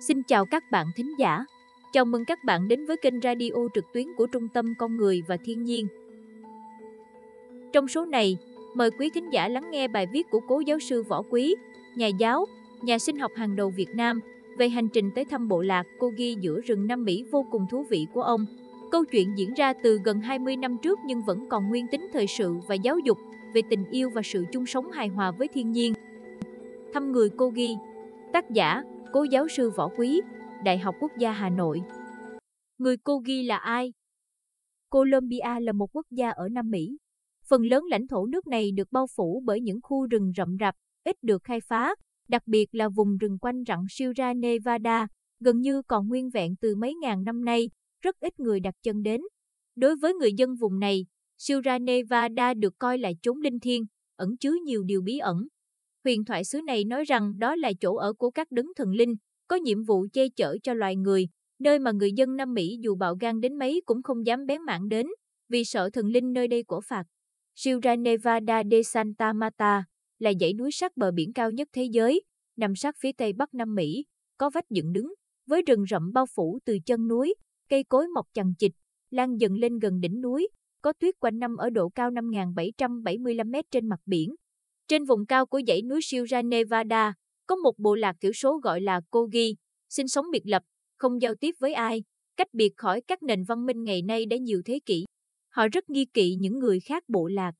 Xin chào các bạn thính giả. Chào mừng các bạn đến với kênh radio trực tuyến của Trung tâm Con Người và Thiên nhiên. Trong số này, mời quý thính giả lắng nghe bài viết của cố giáo sư Võ Quý, nhà giáo, nhà sinh học hàng đầu Việt Nam về hành trình tới thăm bộ lạc Kogi giữa rừng Nam Mỹ vô cùng thú vị của ông. Câu chuyện diễn ra từ gần 20 năm trước nhưng vẫn còn nguyên tính thời sự và giáo dục về tình yêu và sự chung sống hài hòa với thiên nhiên. Thăm người Kogi Tác giả Cố giáo sư Võ Quý, Đại học Quốc gia Hà Nội. Người cô ghi là ai? Colombia là một quốc gia ở Nam Mỹ. Phần lớn lãnh thổ nước này được bao phủ bởi những khu rừng rậm rạp, ít được khai phá, đặc biệt là vùng rừng quanh rặng Sierra Nevada, gần như còn nguyên vẹn từ mấy ngàn năm nay, rất ít người đặt chân đến. Đối với người dân vùng này, Sierra Nevada được coi là chốn linh thiêng, ẩn chứa nhiều điều bí ẩn. Huyền thoại xứ này nói rằng đó là chỗ ở của các đấng thần linh, có nhiệm vụ che chở cho loài người, nơi mà người dân Nam Mỹ dù bạo gan đến mấy cũng không dám bén mảng đến, vì sợ thần linh nơi đây của phạt. Sierra Nevada de Santa Marta là dãy núi sát bờ biển cao nhất thế giới, nằm sát phía tây bắc Nam Mỹ, có vách dựng đứng, với rừng rậm bao phủ từ chân núi, cây cối mọc chằng chịt, lan dần lên gần đỉnh núi, có tuyết quanh năm ở độ cao 5.775 m trên mặt biển. Trên vùng cao của dãy núi Sierra Nevada, có một bộ lạc thiểu số gọi là Kogi, sinh sống biệt lập, không giao tiếp với ai, cách biệt khỏi các nền văn minh ngày nay đã nhiều thế kỷ. Họ rất nghi kỵ những người khác bộ lạc.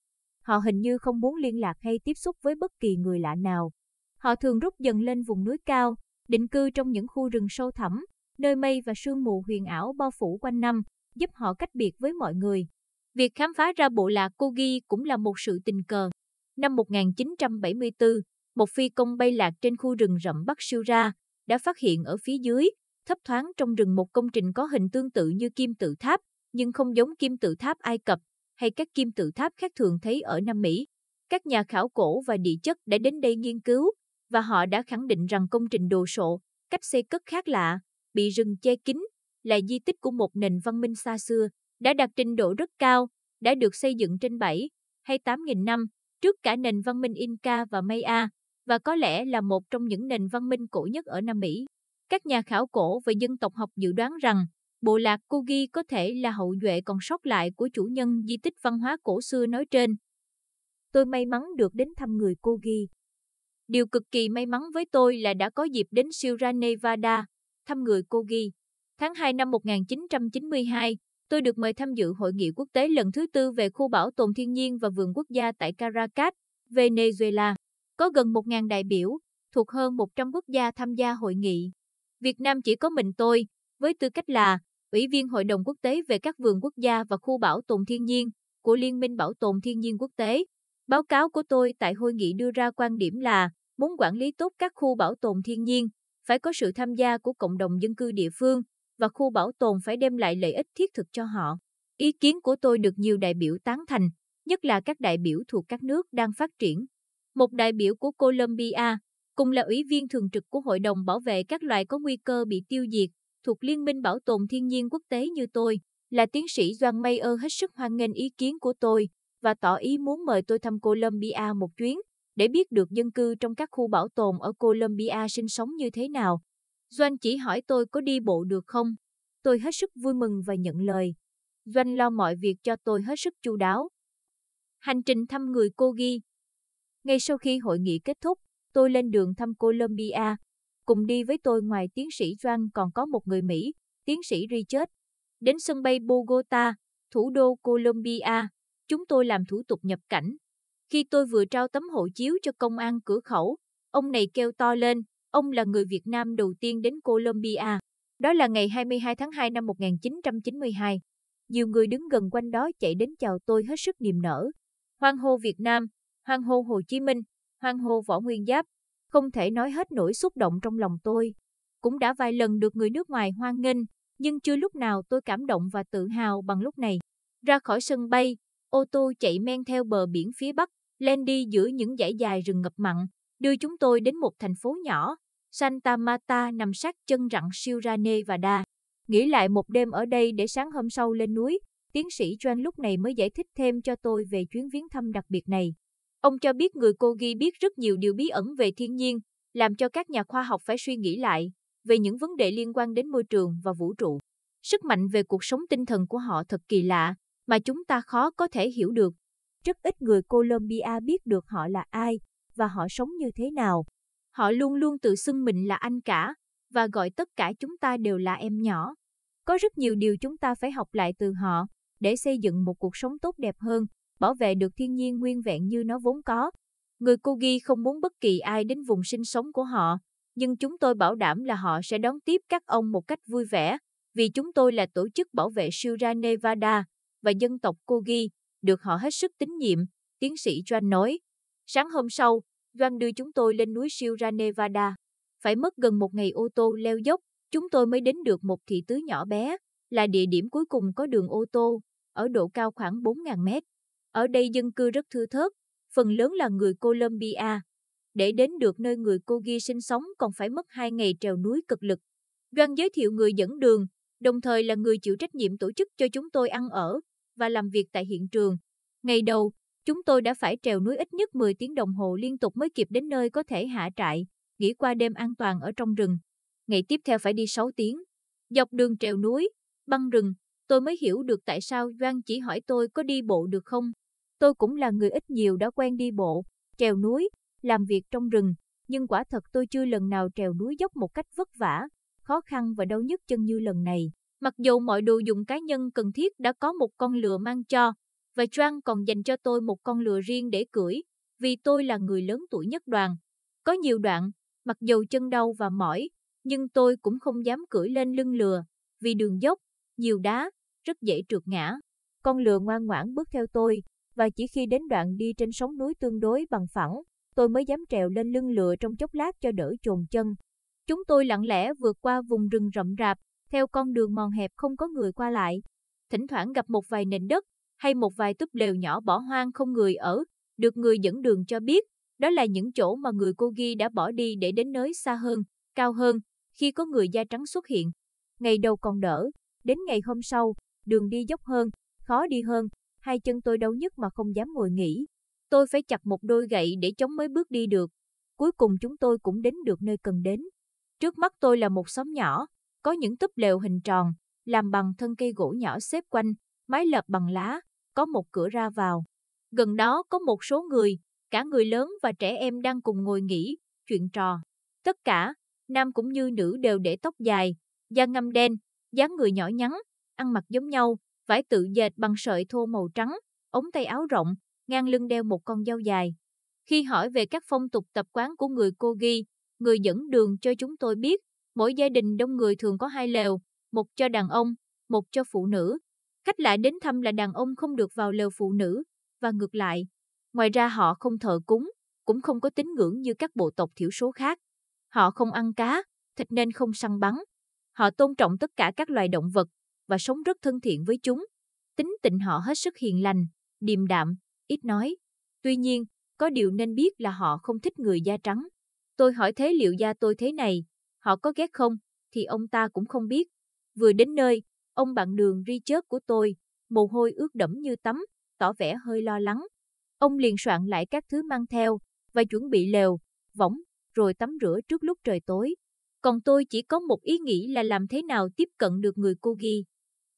Họ hình như không muốn liên lạc hay tiếp xúc với bất kỳ người lạ nào. Họ thường rút dần lên vùng núi cao, định cư trong những khu rừng sâu thẳm, nơi mây và sương mù huyền ảo bao phủ quanh năm, giúp họ cách biệt với mọi người. Việc khám phá ra bộ lạc Kogi cũng là một sự tình cờ. Năm 1974, một phi công bay lạc trên khu rừng rậm Bắc Syria đã phát hiện ở phía dưới, thấp thoáng trong rừng một công trình có hình tương tự như kim tự tháp, nhưng không giống kim tự tháp Ai Cập hay các kim tự tháp khác thường thấy ở Nam Mỹ. Các nhà khảo cổ và địa chất đã đến đây nghiên cứu, và họ đã khẳng định rằng công trình đồ sộ, cách xây cất khác lạ, bị rừng che kín, là di tích của một nền văn minh xa xưa, đã đạt trình độ rất cao, đã được xây dựng trên 7 hay 8.000 năm, trước cả nền văn minh Inca và Maya, và có lẽ là một trong những nền văn minh cổ nhất ở Nam Mỹ. Các nhà khảo cổ và dân tộc học dự đoán rằng bộ lạc Kogi có thể là hậu duệ còn sót lại của chủ nhân di tích văn hóa cổ xưa nói trên. Tôi may mắn được đến thăm người Kogi. Điều cực kỳ may mắn với tôi là đã có dịp đến Sierra Nevada, thăm người Kogi. Tháng 2 năm 1992, tôi được mời tham dự hội nghị quốc tế lần thứ tư về khu bảo tồn thiên nhiên và vườn quốc gia tại Caracas, Venezuela. Có gần 1.000 đại biểu, thuộc hơn 100 quốc gia tham gia hội nghị. Việt Nam chỉ có mình tôi, với tư cách là Ủy viên Hội đồng Quốc tế về các vườn quốc gia và khu bảo tồn thiên nhiên của Liên minh Bảo tồn Thiên nhiên Quốc tế. Báo cáo của tôi tại hội nghị đưa ra quan điểm là muốn quản lý tốt các khu bảo tồn thiên nhiên, phải có sự tham gia của cộng đồng dân cư địa phương, và khu bảo tồn phải đem lại lợi ích thiết thực cho họ. Ý kiến của tôi được nhiều đại biểu tán thành, nhất là các đại biểu thuộc các nước đang phát triển. Một đại biểu của Colombia, cùng là ủy viên thường trực của Hội đồng Bảo vệ các loài có nguy cơ bị tiêu diệt, thuộc Liên minh Bảo tồn Thiên nhiên Quốc tế như tôi, là tiến sĩ Doan Mayer hết sức hoan nghênh ý kiến của tôi và tỏ ý muốn mời tôi thăm Colombia một chuyến để biết được dân cư trong các khu bảo tồn ở Colombia sinh sống như thế nào Doanh chỉ hỏi tôi có đi bộ được không? Tôi hết sức vui mừng và nhận lời. Doanh lo mọi việc cho tôi hết sức chu đáo. Hành trình thăm người cô ghi. Ngay sau khi hội nghị kết thúc, tôi lên đường thăm Colombia. Cùng đi với tôi ngoài tiến sĩ Doanh còn có một người Mỹ, tiến sĩ Richard. Đến sân bay Bogota, thủ đô Colombia, chúng tôi làm thủ tục nhập cảnh. Khi tôi vừa trao tấm hộ chiếu cho công an cửa khẩu, ông này kêu to lên, Ông là người Việt Nam đầu tiên đến Colombia. Đó là ngày 22 tháng 2 năm 1992. Nhiều người đứng gần quanh đó chạy đến chào tôi hết sức niềm nở. Hoan hô Việt Nam, hoan hô Hồ Chí Minh, hoan hô Võ Nguyên Giáp. Không thể nói hết nỗi xúc động trong lòng tôi. Cũng đã vài lần được người nước ngoài hoan nghênh, nhưng chưa lúc nào tôi cảm động và tự hào bằng lúc này. Ra khỏi sân bay, ô tô chạy men theo bờ biển phía bắc, lên đi giữa những dãy dài rừng ngập mặn, đưa chúng tôi đến một thành phố nhỏ, Santa Marta nằm sát chân rặng Siurane và Đa. Nghỉ lại một đêm ở đây để sáng hôm sau lên núi, tiến sĩ Joan lúc này mới giải thích thêm cho tôi về chuyến viếng thăm đặc biệt này. Ông cho biết người cô ghi biết rất nhiều điều bí ẩn về thiên nhiên, làm cho các nhà khoa học phải suy nghĩ lại, về những vấn đề liên quan đến môi trường và vũ trụ. Sức mạnh về cuộc sống tinh thần của họ thật kỳ lạ, mà chúng ta khó có thể hiểu được. Rất ít người Colombia biết được họ là ai và họ sống như thế nào. Họ luôn luôn tự xưng mình là anh cả và gọi tất cả chúng ta đều là em nhỏ. Có rất nhiều điều chúng ta phải học lại từ họ để xây dựng một cuộc sống tốt đẹp hơn, bảo vệ được thiên nhiên nguyên vẹn như nó vốn có. Người Kogi không muốn bất kỳ ai đến vùng sinh sống của họ, nhưng chúng tôi bảo đảm là họ sẽ đón tiếp các ông một cách vui vẻ, vì chúng tôi là tổ chức bảo vệ Sierra Nevada và dân tộc Kogi, được họ hết sức tín nhiệm, tiến sĩ Joan nói. Sáng hôm sau, Doan đưa chúng tôi lên núi Sierra Nevada. Phải mất gần một ngày ô tô leo dốc, chúng tôi mới đến được một thị tứ nhỏ bé, là địa điểm cuối cùng có đường ô tô, ở độ cao khoảng 4.000 mét. Ở đây dân cư rất thưa thớt, phần lớn là người Colombia. Để đến được nơi người cô ghi sinh sống còn phải mất 2 ngày trèo núi cực lực. Doan giới thiệu người dẫn đường, đồng thời là người chịu trách nhiệm tổ chức cho chúng tôi ăn ở và làm việc tại hiện trường. Ngày đầu, chúng tôi đã phải trèo núi ít nhất 10 tiếng đồng hồ liên tục mới kịp đến nơi có thể hạ trại, nghỉ qua đêm an toàn ở trong rừng. Ngày tiếp theo phải đi 6 tiếng. Dọc đường trèo núi, băng rừng, tôi mới hiểu được tại sao Doan chỉ hỏi tôi có đi bộ được không. Tôi cũng là người ít nhiều đã quen đi bộ, trèo núi, làm việc trong rừng, nhưng quả thật tôi chưa lần nào trèo núi dốc một cách vất vả, khó khăn và đau nhức chân như lần này. Mặc dù mọi đồ dùng cá nhân cần thiết đã có một con lừa mang cho, và Trang còn dành cho tôi một con lừa riêng để cưỡi, vì tôi là người lớn tuổi nhất đoàn. Có nhiều đoạn, mặc dù chân đau và mỏi, nhưng tôi cũng không dám cưỡi lên lưng lừa, vì đường dốc, nhiều đá, rất dễ trượt ngã. Con lừa ngoan ngoãn bước theo tôi, và chỉ khi đến đoạn đi trên sóng núi tương đối bằng phẳng, tôi mới dám trèo lên lưng lừa trong chốc lát cho đỡ chồn chân. Chúng tôi lặng lẽ vượt qua vùng rừng rậm rạp, theo con đường mòn hẹp không có người qua lại. Thỉnh thoảng gặp một vài nền đất, hay một vài túp lều nhỏ bỏ hoang không người ở, được người dẫn đường cho biết, đó là những chỗ mà người cô ghi đã bỏ đi để đến nơi xa hơn, cao hơn, khi có người da trắng xuất hiện. Ngày đầu còn đỡ, đến ngày hôm sau, đường đi dốc hơn, khó đi hơn, hai chân tôi đau nhất mà không dám ngồi nghỉ. Tôi phải chặt một đôi gậy để chống mới bước đi được. Cuối cùng chúng tôi cũng đến được nơi cần đến. Trước mắt tôi là một xóm nhỏ, có những túp lều hình tròn, làm bằng thân cây gỗ nhỏ xếp quanh, mái lợp bằng lá, có một cửa ra vào. Gần đó có một số người, cả người lớn và trẻ em đang cùng ngồi nghỉ, chuyện trò. Tất cả, nam cũng như nữ đều để tóc dài, da ngâm đen, dáng người nhỏ nhắn, ăn mặc giống nhau, vải tự dệt bằng sợi thô màu trắng, ống tay áo rộng, ngang lưng đeo một con dao dài. Khi hỏi về các phong tục tập quán của người cô ghi, người dẫn đường cho chúng tôi biết, mỗi gia đình đông người thường có hai lều, một cho đàn ông, một cho phụ nữ. Khách lạ đến thăm là đàn ông không được vào lều phụ nữ, và ngược lại. Ngoài ra họ không thờ cúng, cũng không có tín ngưỡng như các bộ tộc thiểu số khác. Họ không ăn cá, thịt nên không săn bắn. Họ tôn trọng tất cả các loài động vật và sống rất thân thiện với chúng. Tính tình họ hết sức hiền lành, điềm đạm, ít nói. Tuy nhiên, có điều nên biết là họ không thích người da trắng. Tôi hỏi thế liệu da tôi thế này, họ có ghét không, thì ông ta cũng không biết. Vừa đến nơi, ông bạn đường Richard của tôi, mồ hôi ướt đẫm như tắm, tỏ vẻ hơi lo lắng. Ông liền soạn lại các thứ mang theo và chuẩn bị lều, võng, rồi tắm rửa trước lúc trời tối. Còn tôi chỉ có một ý nghĩ là làm thế nào tiếp cận được người cô ghi.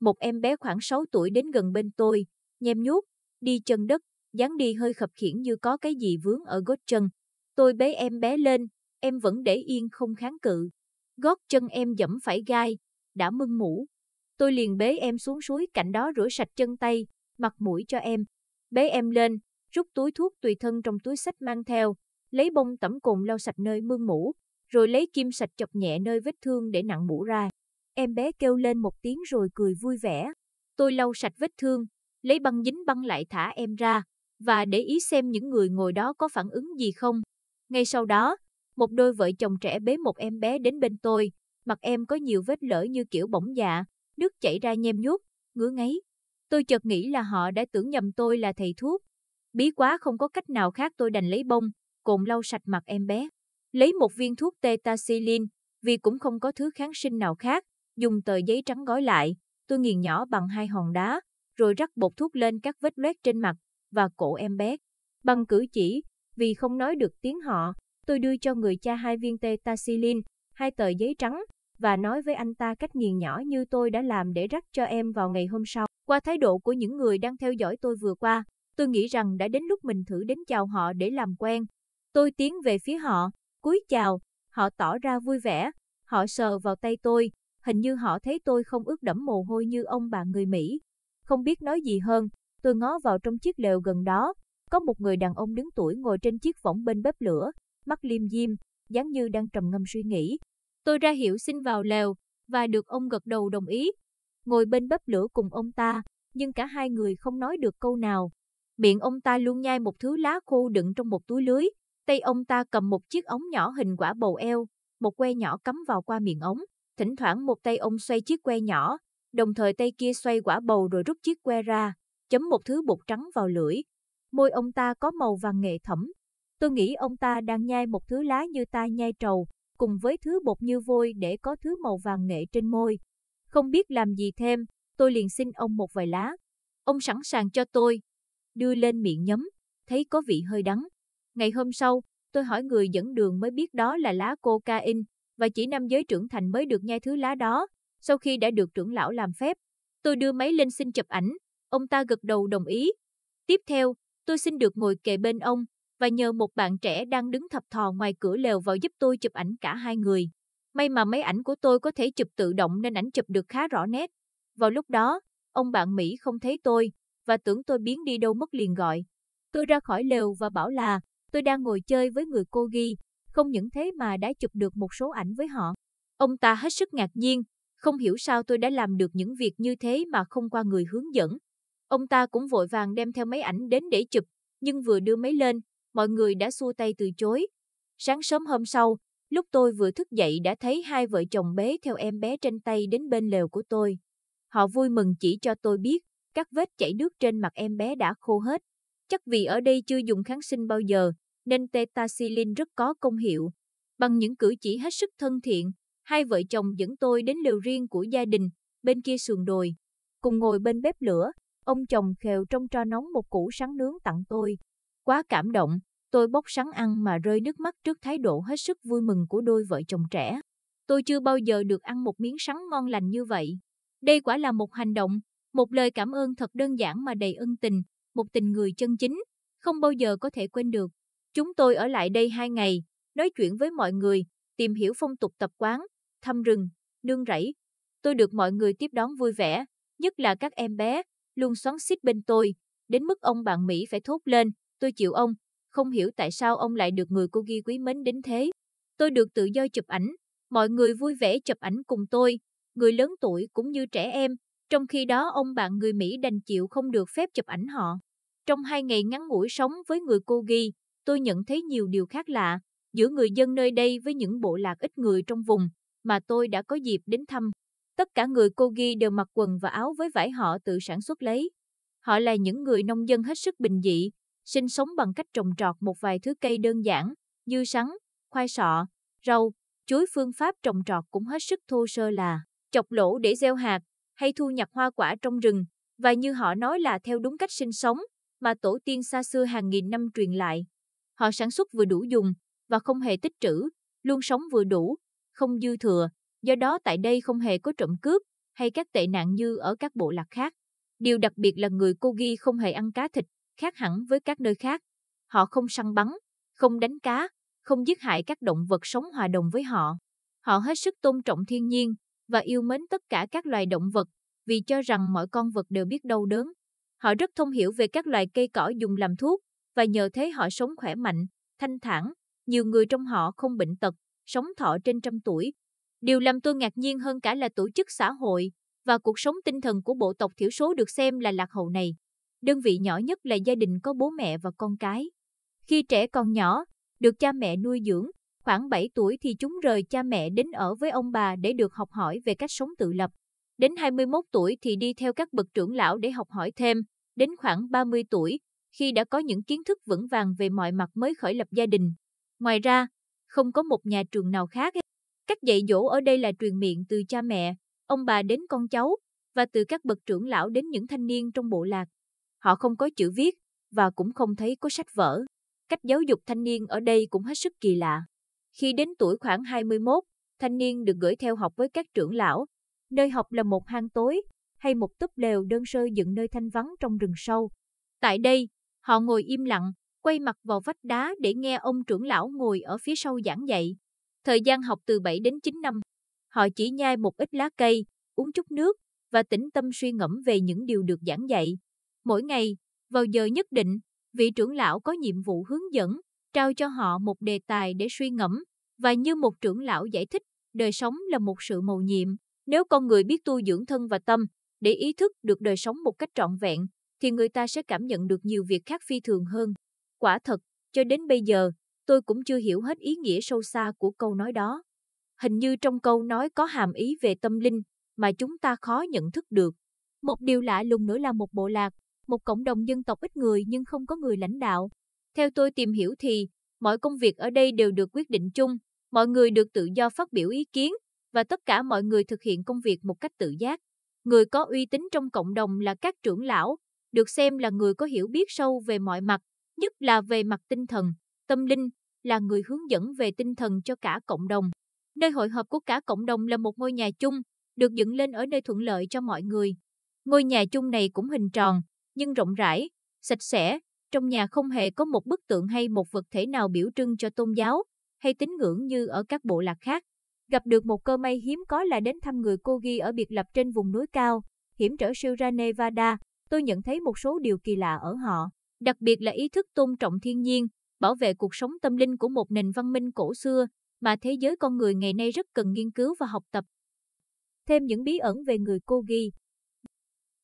Một em bé khoảng 6 tuổi đến gần bên tôi, nhem nhuốc, đi chân đất, dáng đi hơi khập khiễng như có cái gì vướng ở gót chân. Tôi bế em bé lên, em vẫn để yên không kháng cự. Gót chân em dẫm phải gai, đã mưng mũ. Tôi liền bế em xuống suối cạnh đó rửa sạch chân tay, mặt mũi cho em. Bế em lên, rút túi thuốc tùy thân trong túi sách mang theo, lấy bông tẩm cồn lau sạch nơi mương mũ, rồi lấy kim sạch chọc nhẹ nơi vết thương để nặng mũ ra. Em bé kêu lên một tiếng rồi cười vui vẻ. Tôi lau sạch vết thương, lấy băng dính băng lại thả em ra, và để ý xem những người ngồi đó có phản ứng gì không. Ngay sau đó, một đôi vợ chồng trẻ bế một em bé đến bên tôi, mặt em có nhiều vết lở như kiểu bỏng dạ, nước chảy ra nhem nhuốc, ngứa ngáy. Tôi chợt nghĩ là họ đã tưởng nhầm tôi là thầy thuốc. Bí quá không có cách nào khác tôi đành lấy bông, cồn lau sạch mặt em bé. Lấy một viên thuốc tetacilin, vì cũng không có thứ kháng sinh nào khác, dùng tờ giấy trắng gói lại, tôi nghiền nhỏ bằng hai hòn đá, rồi rắc bột thuốc lên các vết loét trên mặt và cổ em bé. Bằng cử chỉ, vì không nói được tiếng họ, tôi đưa cho người cha hai viên tetacilin, hai tờ giấy trắng, và nói với anh ta cách nghiền nhỏ như tôi đã làm để rắc cho em vào ngày hôm sau. Qua thái độ của những người đang theo dõi tôi vừa qua, tôi nghĩ rằng đã đến lúc mình thử đến chào họ để làm quen. Tôi tiến về phía họ, cúi chào, họ tỏ ra vui vẻ, họ sờ vào tay tôi, hình như họ thấy tôi không ướt đẫm mồ hôi như ông bà người Mỹ. Không biết nói gì hơn, tôi ngó vào trong chiếc lều gần đó, có một người đàn ông đứng tuổi ngồi trên chiếc võng bên bếp lửa, mắt liêm diêm, dáng như đang trầm ngâm suy nghĩ. Tôi ra hiệu xin vào lều, và được ông gật đầu đồng ý. Ngồi bên bếp lửa cùng ông ta, nhưng cả hai người không nói được câu nào. Miệng ông ta luôn nhai một thứ lá khô đựng trong một túi lưới, tay ông ta cầm một chiếc ống nhỏ hình quả bầu eo, một que nhỏ cắm vào qua miệng ống. Thỉnh thoảng một tay ông xoay chiếc que nhỏ, đồng thời tay kia xoay quả bầu rồi rút chiếc que ra, chấm một thứ bột trắng vào lưỡi. Môi ông ta có màu vàng nghệ thẫm. Tôi nghĩ ông ta đang nhai một thứ lá như ta nhai trầu, cùng với thứ bột như vôi để có thứ màu vàng nghệ trên môi. Không biết làm gì thêm, tôi liền xin ông một vài lá. Ông sẵn sàng cho tôi. Đưa lên miệng nhấm, thấy có vị hơi đắng. Ngày hôm sau, tôi hỏi người dẫn đường mới biết đó là lá cocaine, và chỉ nam giới trưởng thành mới được nhai thứ lá đó, sau khi đã được trưởng lão làm phép. Tôi đưa máy lên xin chụp ảnh, ông ta gật đầu đồng ý. Tiếp theo, tôi xin được ngồi kề bên ông, và nhờ một bạn trẻ đang đứng thập thò ngoài cửa lều vào giúp tôi chụp ảnh cả hai người. May mà máy ảnh của tôi có thể chụp tự động nên ảnh chụp được khá rõ nét. Vào lúc đó, ông bạn Mỹ không thấy tôi, và tưởng tôi biến đi đâu mất liền gọi. Tôi ra khỏi lều và bảo là tôi đang ngồi chơi với người cô ghi, không những thế mà đã chụp được một số ảnh với họ. Ông ta hết sức ngạc nhiên, không hiểu sao tôi đã làm được những việc như thế mà không qua người hướng dẫn. Ông ta cũng vội vàng đem theo máy ảnh đến để chụp, nhưng vừa đưa máy lên, mọi người đã xua tay từ chối. Sáng sớm hôm sau, lúc tôi vừa thức dậy đã thấy hai vợ chồng bế theo em bé trên tay đến bên lều của tôi. Họ vui mừng chỉ cho tôi biết, các vết chảy nước trên mặt em bé đã khô hết. Chắc vì ở đây chưa dùng kháng sinh bao giờ, nên tetacilin rất có công hiệu. Bằng những cử chỉ hết sức thân thiện, hai vợ chồng dẫn tôi đến lều riêng của gia đình, bên kia sườn đồi. Cùng ngồi bên bếp lửa, ông chồng khều trong tro nóng một củ sáng nướng tặng tôi. Quá cảm động, tôi bốc sắn ăn mà rơi nước mắt trước thái độ hết sức vui mừng của đôi vợ chồng trẻ. Tôi chưa bao giờ được ăn một miếng sắn ngon lành như vậy. Đây quả là một hành động, một lời cảm ơn thật đơn giản mà đầy ân tình, một tình người chân chính, không bao giờ có thể quên được. Chúng tôi ở lại đây hai ngày, nói chuyện với mọi người, tìm hiểu phong tục tập quán, thăm rừng, nương rẫy. Tôi được mọi người tiếp đón vui vẻ, nhất là các em bé, luôn xoắn xít bên tôi, đến mức ông bạn Mỹ phải thốt lên, tôi chịu ông, không hiểu tại sao ông lại được người cô ghi quý mến đến thế. Tôi được tự do chụp ảnh, mọi người vui vẻ chụp ảnh cùng tôi, người lớn tuổi cũng như trẻ em, trong khi đó ông bạn người Mỹ đành chịu không được phép chụp ảnh họ. Trong hai ngày ngắn ngủi sống với người cô ghi, tôi nhận thấy nhiều điều khác lạ giữa người dân nơi đây với những bộ lạc ít người trong vùng mà tôi đã có dịp đến thăm. Tất cả người cô ghi đều mặc quần và áo với vải họ tự sản xuất lấy. Họ là những người nông dân hết sức bình dị, sinh sống bằng cách trồng trọt một vài thứ cây đơn giản như sắn, khoai sọ, rau, chuối phương pháp trồng trọt cũng hết sức thô sơ là chọc lỗ để gieo hạt hay thu nhặt hoa quả trong rừng và như họ nói là theo đúng cách sinh sống mà tổ tiên xa xưa hàng nghìn năm truyền lại. Họ sản xuất vừa đủ dùng và không hề tích trữ, luôn sống vừa đủ, không dư thừa, do đó tại đây không hề có trộm cướp hay các tệ nạn như ở các bộ lạc khác. Điều đặc biệt là người Kogi không hề ăn cá thịt, khác hẳn với các nơi khác. Họ không săn bắn, không đánh cá, không giết hại các động vật sống hòa đồng với họ. Họ hết sức tôn trọng thiên nhiên và yêu mến tất cả các loài động vật vì cho rằng mọi con vật đều biết đau đớn. Họ rất thông hiểu về các loài cây cỏ dùng làm thuốc và nhờ thế họ sống khỏe mạnh, thanh thản. Nhiều người trong họ không bệnh tật, sống thọ trên trăm tuổi. Điều làm tôi ngạc nhiên hơn cả là tổ chức xã hội và cuộc sống tinh thần của bộ tộc thiểu số được xem là lạc hậu này. Đơn vị nhỏ nhất là gia đình có bố mẹ và con cái. Khi trẻ còn nhỏ, được cha mẹ nuôi dưỡng, khoảng 7 tuổi thì chúng rời cha mẹ đến ở với ông bà để được học hỏi về cách sống tự lập. Đến 21 tuổi thì đi theo các bậc trưởng lão để học hỏi thêm, đến khoảng 30 tuổi, khi đã có những kiến thức vững vàng về mọi mặt mới khởi lập gia đình. Ngoài ra, không có một nhà trường nào khác. Cách dạy dỗ ở đây là truyền miệng từ cha mẹ, ông bà đến con cháu, và từ các bậc trưởng lão đến những thanh niên trong bộ lạc. Họ không có chữ viết, và cũng không thấy có sách vở. Cách giáo dục thanh niên ở đây cũng hết sức kỳ lạ. Khi đến tuổi khoảng 21, thanh niên được gửi theo học với các trưởng lão. Nơi học là một hang tối, hay một túp lều đơn sơ dựng nơi thanh vắng trong rừng sâu. Tại đây, họ ngồi im lặng, quay mặt vào vách đá để nghe ông trưởng lão ngồi ở phía sau giảng dạy. Thời gian học từ 7 đến 9 năm. Họ chỉ nhai một ít lá cây, uống chút nước và tĩnh tâm suy ngẫm về những điều được giảng dạy. Mỗi ngày, vào giờ nhất định, vị trưởng lão có nhiệm vụ hướng dẫn, trao cho họ một đề tài để suy ngẫm, và như một trưởng lão giải thích, đời sống là một sự mầu nhiệm. Nếu con người biết tu dưỡng thân và tâm, để ý thức được đời sống một cách trọn vẹn, thì người ta sẽ cảm nhận được nhiều việc khác phi thường hơn. Quả thật, cho đến bây giờ, tôi cũng chưa hiểu hết ý nghĩa sâu xa của câu nói đó. Hình như trong câu nói có hàm ý về tâm linh mà chúng ta khó nhận thức được. Một điều lạ lùng nữa là một bộ lạc, một cộng đồng dân tộc ít người nhưng không có người lãnh đạo. Theo tôi tìm hiểu thì, mọi công việc ở đây đều được quyết định chung, mọi người được tự do phát biểu ý kiến, và tất cả mọi người thực hiện công việc một cách tự giác. Người có uy tín trong cộng đồng là các trưởng lão, được xem là người có hiểu biết sâu về mọi mặt, nhất là về mặt tinh thần, tâm linh, là người hướng dẫn về tinh thần cho cả cộng đồng. Nơi hội họp của cả cộng đồng là một ngôi nhà chung, được dựng lên ở nơi thuận lợi cho mọi người. Ngôi nhà chung này cũng hình tròn, nhưng rộng rãi, sạch sẽ, trong nhà không hề có một bức tượng hay một vật thể nào biểu trưng cho tôn giáo hay tín ngưỡng như ở các bộ lạc khác. Gặp được một cơ may hiếm có là đến thăm người Kogi ở biệt lập trên vùng núi cao, hiểm trở Sierra Nevada, tôi nhận thấy một số điều kỳ lạ ở họ, đặc biệt là ý thức tôn trọng thiên nhiên, bảo vệ cuộc sống tâm linh của một nền văn minh cổ xưa mà thế giới con người ngày nay rất cần nghiên cứu và học tập. Thêm những bí ẩn về người Kogi.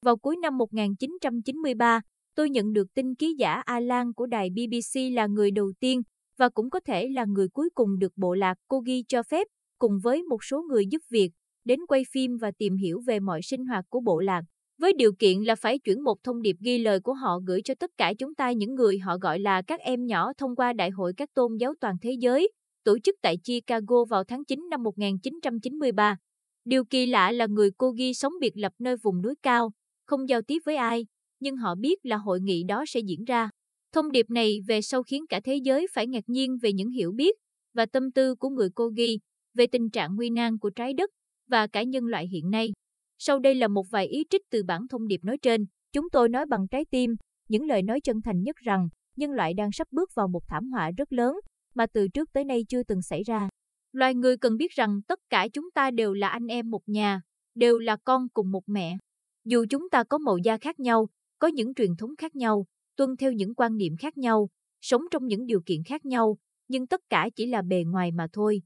Vào cuối năm 1993, tôi nhận được tin ký giả Alan của đài BBC là người đầu tiên và cũng có thể là người cuối cùng được bộ lạc Kogi cho phép, cùng với một số người giúp việc, đến quay phim và tìm hiểu về mọi sinh hoạt của bộ lạc. Với điều kiện là phải chuyển một thông điệp ghi lời của họ gửi cho tất cả chúng ta những người họ gọi là các em nhỏ thông qua Đại hội các tôn giáo toàn thế giới, tổ chức tại Chicago vào tháng 9 năm 1993. Điều kỳ lạ là người Kogi sống biệt lập nơi vùng núi cao, không giao tiếp với ai, nhưng họ biết là hội nghị đó sẽ diễn ra. Thông điệp này về sau khiến cả thế giới phải ngạc nhiên về những hiểu biết và tâm tư của người Kogi về tình trạng nguy nan của trái đất và cả nhân loại hiện nay. Sau đây là một vài ý trích từ bản thông điệp nói trên. Chúng tôi nói bằng trái tim, những lời nói chân thành nhất rằng nhân loại đang sắp bước vào một thảm họa rất lớn mà từ trước tới nay chưa từng xảy ra. Loài người cần biết rằng tất cả chúng ta đều là anh em một nhà, đều là con cùng một mẹ. Dù chúng ta có màu da khác nhau, có những truyền thống khác nhau, tuân theo những quan niệm khác nhau, sống trong những điều kiện khác nhau, nhưng tất cả chỉ là bề ngoài mà thôi.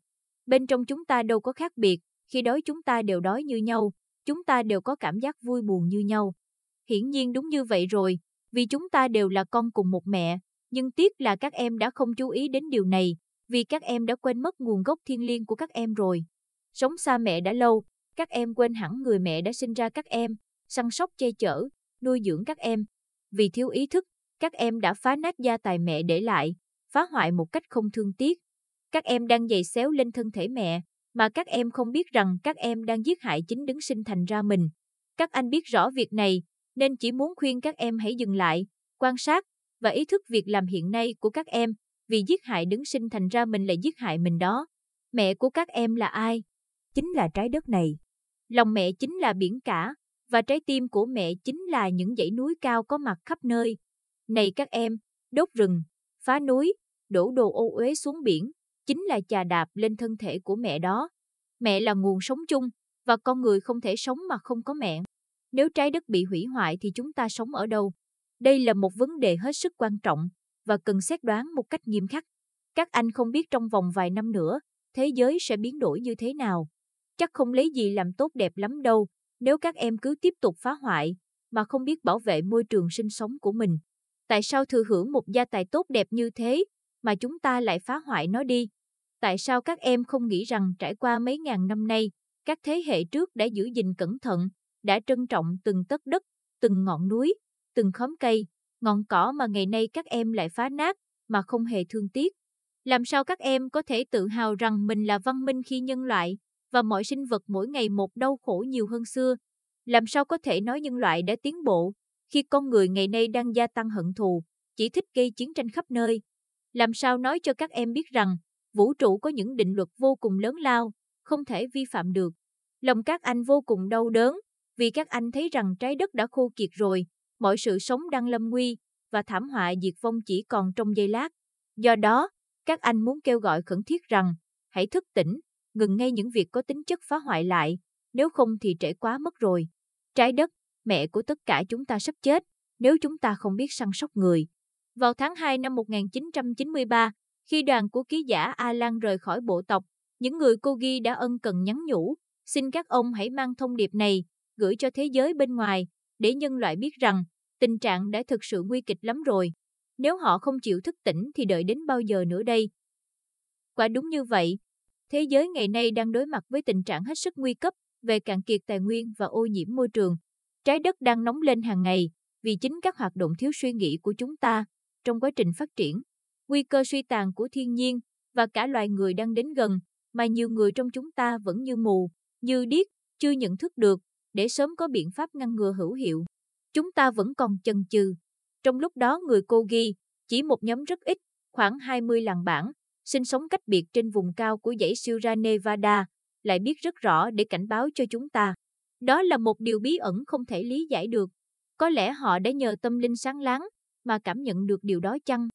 Bên trong chúng ta đâu có khác biệt, khi đói chúng ta đều đói như nhau, chúng ta đều có cảm giác vui buồn như nhau. Hiển nhiên đúng như vậy rồi, vì chúng ta đều là con cùng một mẹ, nhưng tiếc là các em đã không chú ý đến điều này, vì các em đã quên mất nguồn gốc thiên liêng của các em rồi. Sống xa mẹ đã lâu, các em quên hẳn người mẹ đã sinh ra các em, săn sóc che chở, nuôi dưỡng các em. Vì thiếu ý thức, các em đã phá nát gia tài mẹ để lại, phá hoại một cách không thương tiếc. Các em đang giày xéo lên thân thể mẹ, mà các em không biết rằng các em đang giết hại chính đứng sinh thành ra mình. Các anh biết rõ việc này, nên chỉ muốn khuyên các em hãy dừng lại, quan sát và ý thức việc làm hiện nay của các em, vì giết hại đứng sinh thành ra mình lại giết hại mình đó. Mẹ của các em là ai? Chính là trái đất này. Lòng mẹ chính là biển cả, và trái tim của mẹ chính là những dãy núi cao có mặt khắp nơi. Này các em, đốt rừng, phá núi, đổ đồ ô uế xuống biển, chính là chà đạp lên thân thể của mẹ đó. Mẹ là nguồn sống chung, và con người không thể sống mà không có mẹ. Nếu trái đất bị hủy hoại thì chúng ta sống ở đâu? Đây là một vấn đề hết sức quan trọng và cần xét đoán một cách nghiêm khắc. Các anh không biết trong vòng vài năm nữa, thế giới sẽ biến đổi như thế nào. Chắc không lấy gì làm tốt đẹp lắm đâu, nếu các em cứ tiếp tục phá hoại, mà không biết bảo vệ môi trường sinh sống của mình. Tại sao thừa hưởng một gia tài tốt đẹp như thế, mà chúng ta lại phá hoại nó đi? Tại sao các em không nghĩ rằng trải qua mấy ngàn năm nay, các thế hệ trước đã giữ gìn cẩn thận, đã trân trọng từng tấc đất, từng ngọn núi, từng khóm cây, ngọn cỏ mà ngày nay các em lại phá nát, mà không hề thương tiếc. Làm sao các em có thể tự hào rằng mình là văn minh khi nhân loại, và mọi sinh vật mỗi ngày một đau khổ nhiều hơn xưa? Làm sao có thể nói nhân loại đã tiến bộ, khi con người ngày nay đang gia tăng hận thù, chỉ thích gây chiến tranh khắp nơi? Làm sao nói cho các em biết rằng, vũ trụ có những định luật vô cùng lớn lao, không thể vi phạm được. Lòng các anh vô cùng đau đớn, vì các anh thấy rằng trái đất đã khô kiệt rồi, mọi sự sống đang lâm nguy, và thảm họa diệt vong chỉ còn trong giây lát. Do đó, các anh muốn kêu gọi khẩn thiết rằng, hãy thức tỉnh, ngừng ngay những việc có tính chất phá hoại lại, nếu không thì trễ quá mất rồi. Trái đất, mẹ của tất cả chúng ta sắp chết, nếu chúng ta không biết săn sóc người. Vào tháng 2 năm 1993, khi đoàn của ký giả Alan rời khỏi bộ tộc, những người cô ghi đã ân cần nhắn nhủ, xin các ông hãy mang thông điệp này, gửi cho thế giới bên ngoài, để nhân loại biết rằng, tình trạng đã thực sự nguy kịch lắm rồi. Nếu họ không chịu thức tỉnh thì đợi đến bao giờ nữa đây? Quả đúng như vậy, thế giới ngày nay đang đối mặt với tình trạng hết sức nguy cấp về cạn kiệt tài nguyên và ô nhiễm môi trường. Trái đất đang nóng lên hàng ngày vì chính các hoạt động thiếu suy nghĩ của chúng ta trong quá trình phát triển. Nguy cơ suy tàn của thiên nhiên và cả loài người đang đến gần mà nhiều người trong chúng ta vẫn như mù, như điếc, chưa nhận thức được để sớm có biện pháp ngăn ngừa hữu hiệu. Chúng ta vẫn còn chần chừ. Trong lúc đó người cô ghi chỉ một nhóm rất ít, khoảng 20 làng bản, sinh sống cách biệt trên vùng cao của dãy Sierra Nevada, lại biết rất rõ để cảnh báo cho chúng ta. Đó là một điều bí ẩn không thể lý giải được. Có lẽ họ đã nhờ tâm linh sáng láng mà cảm nhận được điều đó chăng?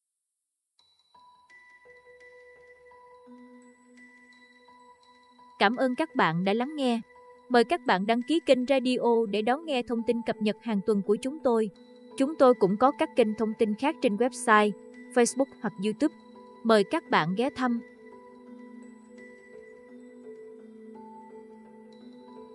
Cảm ơn các bạn đã lắng nghe. Mời các bạn đăng ký kênh radio để đón nghe thông tin cập nhật hàng tuần của chúng tôi. Chúng tôi cũng có các kênh thông tin khác trên website, Facebook hoặc YouTube. Mời các bạn ghé thăm.